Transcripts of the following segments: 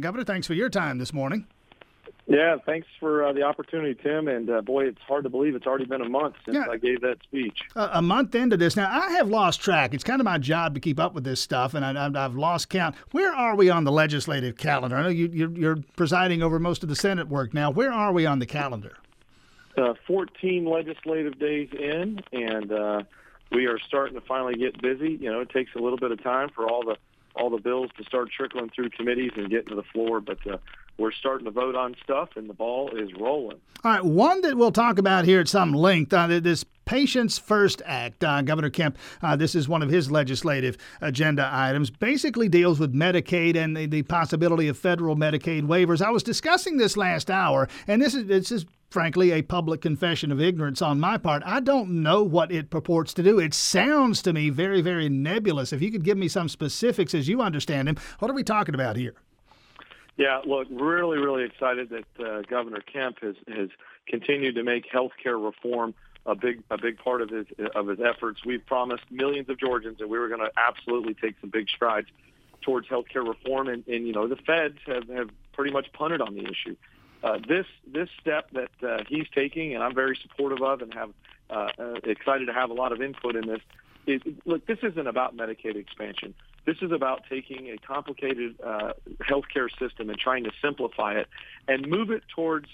Governor, thanks for your time this morning. Yeah, thanks for uh, the opportunity, Tim. And uh, boy, it's hard to believe it's already been a month since yeah. I gave that speech. Uh, a month into this. Now, I have lost track. It's kind of my job to keep up with this stuff, and I, have lost count. Where are we on the legislative calendar? I know you, you're, you're, presiding over most of the Senate work now. Where are we on the calendar? Uh, 14 legislative days in, and uh, we are starting to finally get busy. You know, it takes a little bit of time for all the all the bills to start trickling through committees and getting to the floor, but uh, we're starting to vote on stuff, and the ball is rolling. All right, one that we'll talk about here at some length. Uh, this Patients First Act, uh, Governor Kemp, uh, this is one of his legislative agenda items, basically deals with Medicaid and the, the, possibility of federal Medicaid waivers. I was discussing this last hour, and this is this is frankly a public confession of ignorance on my part. I don't know what it purports to do. It sounds to me very, very nebulous. If you could give me some specifics as you understand them, what are we talking about here? Yeah, look, really, really excited that uh, Governor Kemp has has continued to make health care reform a big a big part of his of his efforts. We've promised millions of Georgians that we were going to absolutely take some big strides towards health care reform, and, and you know the feds have have pretty much punted on the issue. Uh, this this step that uh, he's taking, and I'm very supportive of, and have uh, uh, excited to have a lot of input in this. Is, look, this isn't about Medicaid expansion. This is about taking a complicated uh, healthcare system and trying to simplify it and move it towards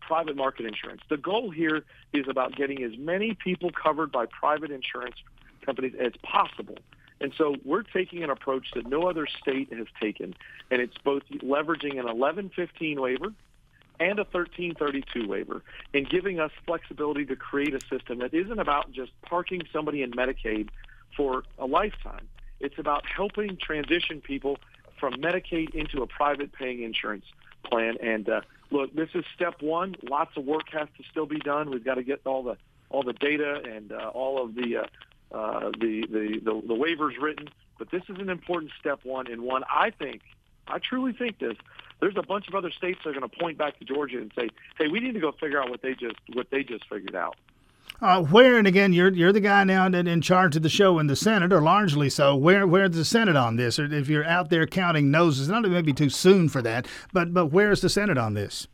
private market insurance. The goal here is about getting as many people covered by private insurance companies as possible. And so we're taking an approach that no other state has taken, and it's both leveraging an 1115 waiver and a 1332 waiver and giving us flexibility to create a system that isn't about just parking somebody in Medicaid for a lifetime. It's about helping transition people from Medicaid into a private paying insurance plan. And uh, look, this is step one. Lots of work has to still be done. We've got to get all the all the data and uh, all of the, uh, uh, the, the the the waivers written. But this is an important step one, and one I think, I truly think this. There's a bunch of other states that are going to point back to Georgia and say, "Hey, we need to go figure out what they just what they just figured out." Uh, where and again, you're you're the guy now in, in charge of the show in the Senate, or largely so. Where where's the Senate on this? Or if you're out there counting noses, not maybe too soon for that, but but where's the Senate on this?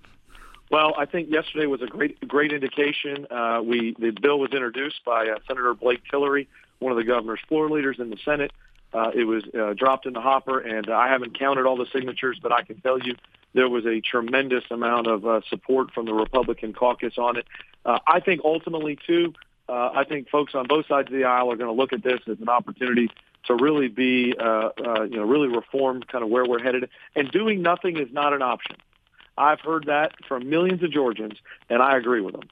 Well, I think yesterday was a great great indication. Uh, we the bill was introduced by uh, Senator Blake Tillery, one of the governor's floor leaders in the Senate. Uh, it was uh, dropped in the hopper, and I haven't counted all the signatures, but I can tell you there was a tremendous amount of uh, support from the Republican caucus on it. Uh, I think ultimately, too, uh, I think folks on both sides of the aisle are going to look at this as an opportunity to really be, uh, uh, you know, really reform kind of where we're headed. And doing nothing is not an option. I've heard that from millions of Georgians, and I agree with them.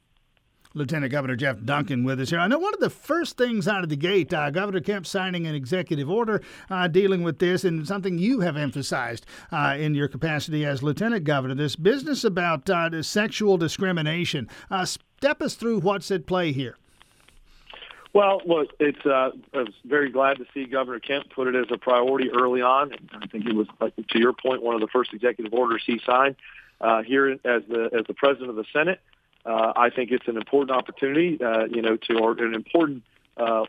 Lieutenant Governor Jeff Duncan with us here. I know one of the first things out of the gate, uh, Governor Kemp signing an executive order uh, dealing with this, and something you have emphasized uh, in your capacity as Lieutenant Governor this business about uh, sexual discrimination. Uh, step us through what's at play here. Well, look, it's uh, I was very glad to see Governor Kemp put it as a priority early on. I think it was, to your point, one of the first executive orders he signed uh, here as the as the president of the Senate. Uh, I think it's an important opportunity, uh, you know, to or an important uh,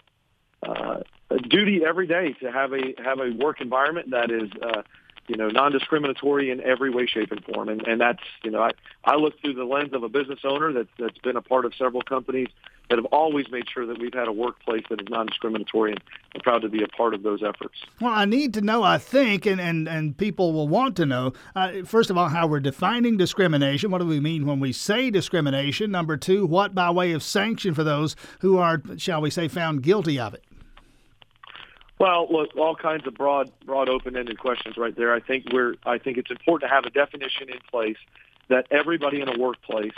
uh, duty every day to have a have a work environment that is, uh, you know, non-discriminatory in every way, shape, and form. And, and that's, you know, I, I look through the lens of a business owner that's that's been a part of several companies that have always made sure that we've had a workplace that is non-discriminatory and I'm proud to be a part of those efforts. Well, I need to know, I think, and, and, and people will want to know, uh, first of all, how we're defining discrimination. What do we mean when we say discrimination? Number two, what by way of sanction for those who are, shall we say, found guilty of it? Well, look, all kinds of broad, broad, open-ended questions right there. I think we're, I think it's important to have a definition in place that everybody in a workplace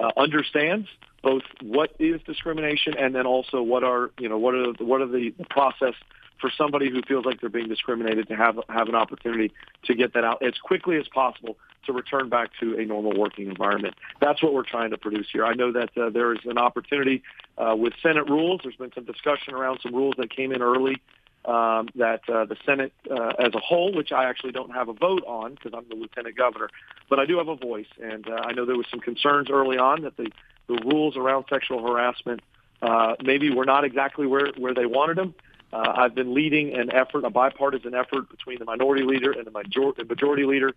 uh, understands both what is discrimination and then also what are you know what are what are the process for somebody who feels like they're being discriminated to have have an opportunity to get that out as quickly as possible to return back to a normal working environment. That's what we're trying to produce here. I know that uh, there is an opportunity uh, with Senate rules. There's been some discussion around some rules that came in early um, that uh, the Senate uh, as a whole, which I actually don't have a vote on because I'm the lieutenant governor, but I do have a voice. And uh, I know there was some concerns early on that the, the rules around sexual harassment uh, maybe were not exactly where, where they wanted them. Uh, I've been leading an effort, a bipartisan effort between the minority leader and the major- majority leader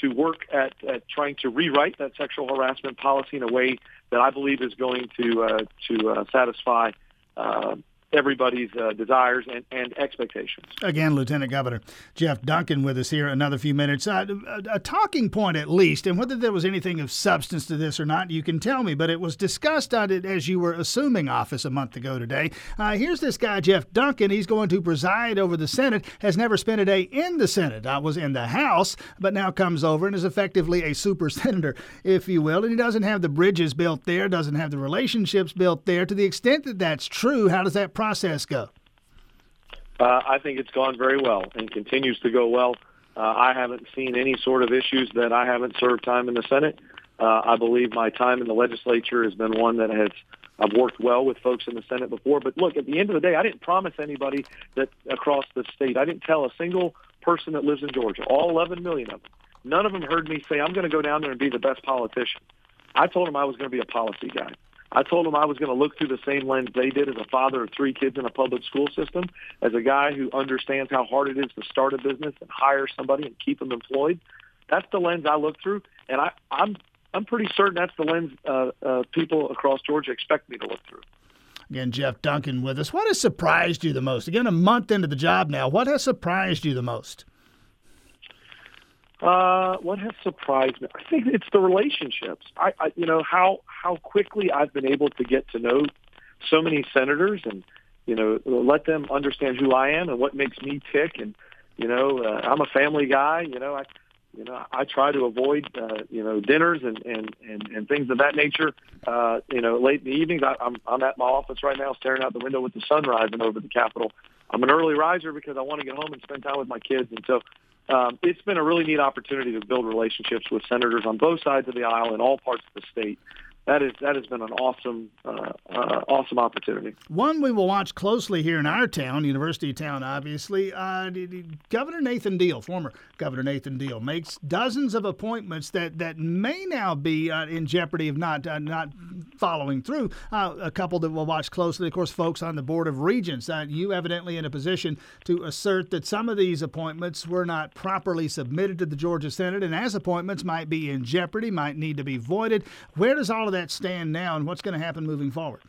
to work at, at trying to rewrite that sexual harassment policy in a way that I believe is going to uh, to uh, satisfy uh, everybody's uh, desires and, and, expectations. Again, Lieutenant Governor Jeff Duncan with us here another few minutes. Uh, a, a, talking point at least, and whether there was anything of substance to this or not, you can tell me, but it was discussed on it as you were assuming office a month ago today. Uh, here's this guy, Jeff Duncan. He's going to preside over the Senate, has never spent a day in the Senate. I was in the House, but now comes over and is effectively a super senator, if you will. And he doesn't have the bridges built there, doesn't have the relationships built there. To the extent that that's true, how does that process go? Uh, I think it's gone very well and continues to go well. Uh, I haven't seen any sort of issues that I haven't served time in the Senate. Uh, I believe my time in the legislature has been one that has I've worked well with folks in the Senate before. But look, at the end of the day, I didn't promise anybody that across the state. I didn't tell a single person that lives in Georgia, all 11 million of them. None of them heard me say I'm going to go down there and be the best politician. I told them I was going to be a policy guy. I told them I was going to look through the same lens they did as a father of three kids in a public school system, as a guy who understands how hard it is to start a business and hire somebody and keep them employed. That's the lens I look through, and I, I'm I'm pretty certain that's the lens uh, uh, people across Georgia expect me to look through. Again, Jeff Duncan with us. What has surprised you the most? Again, a month into the job now, what has surprised you the most? Uh, what has surprised me? I think it's the relationships. I, I, you know, how how quickly I've been able to get to know so many senators, and you know, let them understand who I am and what makes me tick. And you know, uh, I'm a family guy. You know, I, you know, I try to avoid, uh, you know, dinners and and and, and things of that nature. Uh, you know, late in the evenings, I, I'm I'm at my office right now, staring out the window with the sun rising over the Capitol. I'm an early riser because I want to get home and spend time with my kids, and so um, it's been a really neat opportunity to build relationships with senators on both sides of the aisle in all parts of the state that is that has been an awesome uh, uh, awesome opportunity. One we will watch closely here in our town, University Town, obviously. Uh, Governor Nathan Deal, former Governor Nathan Deal, makes dozens of appointments that, that may now be uh, in jeopardy of not uh, not following through. Uh, a couple that we'll watch closely, of course, folks on the Board of Regents. you evidently in a position to assert that some of these appointments were not properly submitted to the Georgia Senate, and as appointments might be in jeopardy, might need to be voided. Where does all of that that stand now, and what's going to happen moving forward?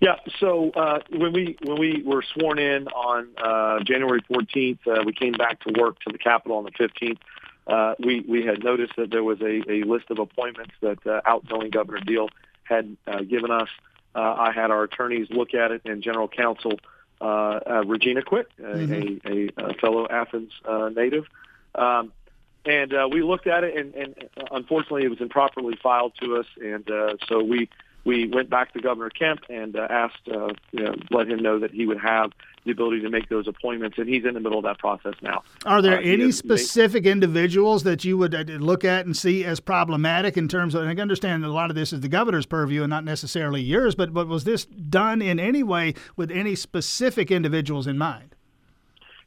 Yeah. So uh, when we when we were sworn in on uh, January 14th, uh, we came back to work to the Capitol on the 15th. Uh, we we had noticed that there was a, a list of appointments that uh, outgoing Governor Deal had uh, given us. I had our attorneys look at it, and General Counsel Regina Quick, mm-hmm. a, a, fellow Athens native, um, and uh, we looked at it, and, and unfortunately, it was improperly filed to us, and uh, so we we went back to Governor Kemp and uh, asked, uh, you know, let him know that he would have the ability to make those appointments, and he's in the middle of that process now. Are there uh, any specific made, individuals that you would uh, look at and see as problematic in terms of? And I understand that a lot of this is the governor's purview and not necessarily yours, but but was this done in any way with any specific individuals in mind?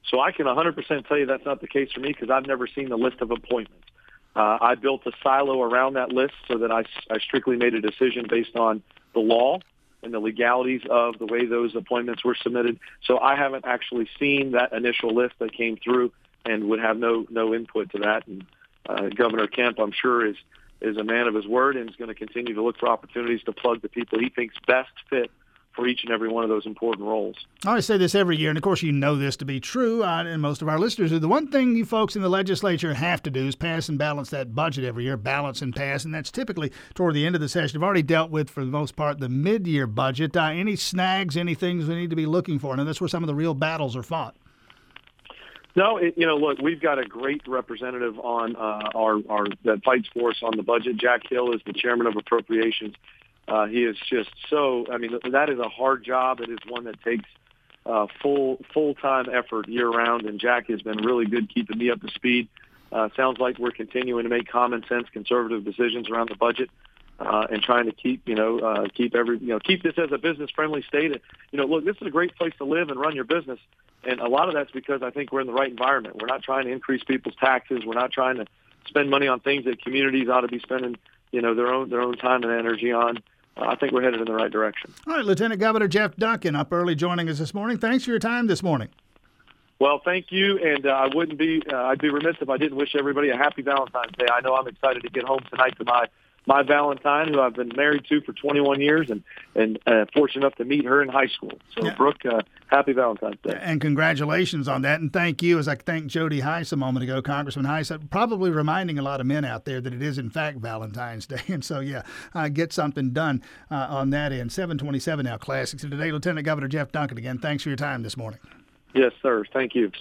So I can 100% tell you that's not the case for me because I've never seen the list of appointments. Uh, I built a silo around that list so that I, I strictly made a decision based on the law and the legalities of the way those appointments were submitted. So I haven't actually seen that initial list that came through and would have no no input to that. And uh, Governor Kemp, I'm sure, is is a man of his word and is going to continue to look for opportunities to plug the people he thinks best fit for each and every one of those important roles. I always say this every year, and of course, you know this to be true, uh, and most of our listeners do. The one thing you folks in the legislature have to do is pass and balance that budget every year, balance and pass, and that's typically toward the end of the session. I've already dealt with, for the most part, the mid year budget. Uh, any snags, any things we need to be looking for? And that's where some of the real battles are fought. No, it, you know, look, we've got a great representative on uh, our, our that fights for us on the budget. Jack Hill is the chairman of appropriations. Uh, he is just so. I mean, that is a hard job. It is one that takes uh, full full time effort year round. And Jack has been really good keeping me up to speed. Uh, sounds like we're continuing to make common sense, conservative decisions around the budget. Uh, and trying to keep, you know, uh, keep every, you know, keep this as a business-friendly state. You know, look, this is a great place to live and run your business. And a lot of that's because I think we're in the right environment. We're not trying to increase people's taxes. We're not trying to spend money on things that communities ought to be spending, you know, their own their own time and energy on. I think we're headed in the right direction. All right, Lieutenant Governor Jeff Duncan up early joining us this morning. Thanks for your time this morning. Well, thank you, and uh, I wouldn't be uh, I'd be remiss if I didn't wish everybody a happy Valentine's Day. I know I'm excited to get home tonight to my my Valentine, who I've been married to for 21 years, and and uh, fortunate enough to meet her in high school. So, yeah. Brooke, uh, happy Valentine's Day, and congratulations on that, and thank you. As I thanked Jody Hice a moment ago, Congressman Hice, probably reminding a lot of men out there that it is in fact Valentine's Day, and so yeah, uh, get something done uh, on that end. 727 now, classics. And today, Lieutenant Governor Jeff Duncan again. Thanks for your time this morning. Yes, sir. Thank you.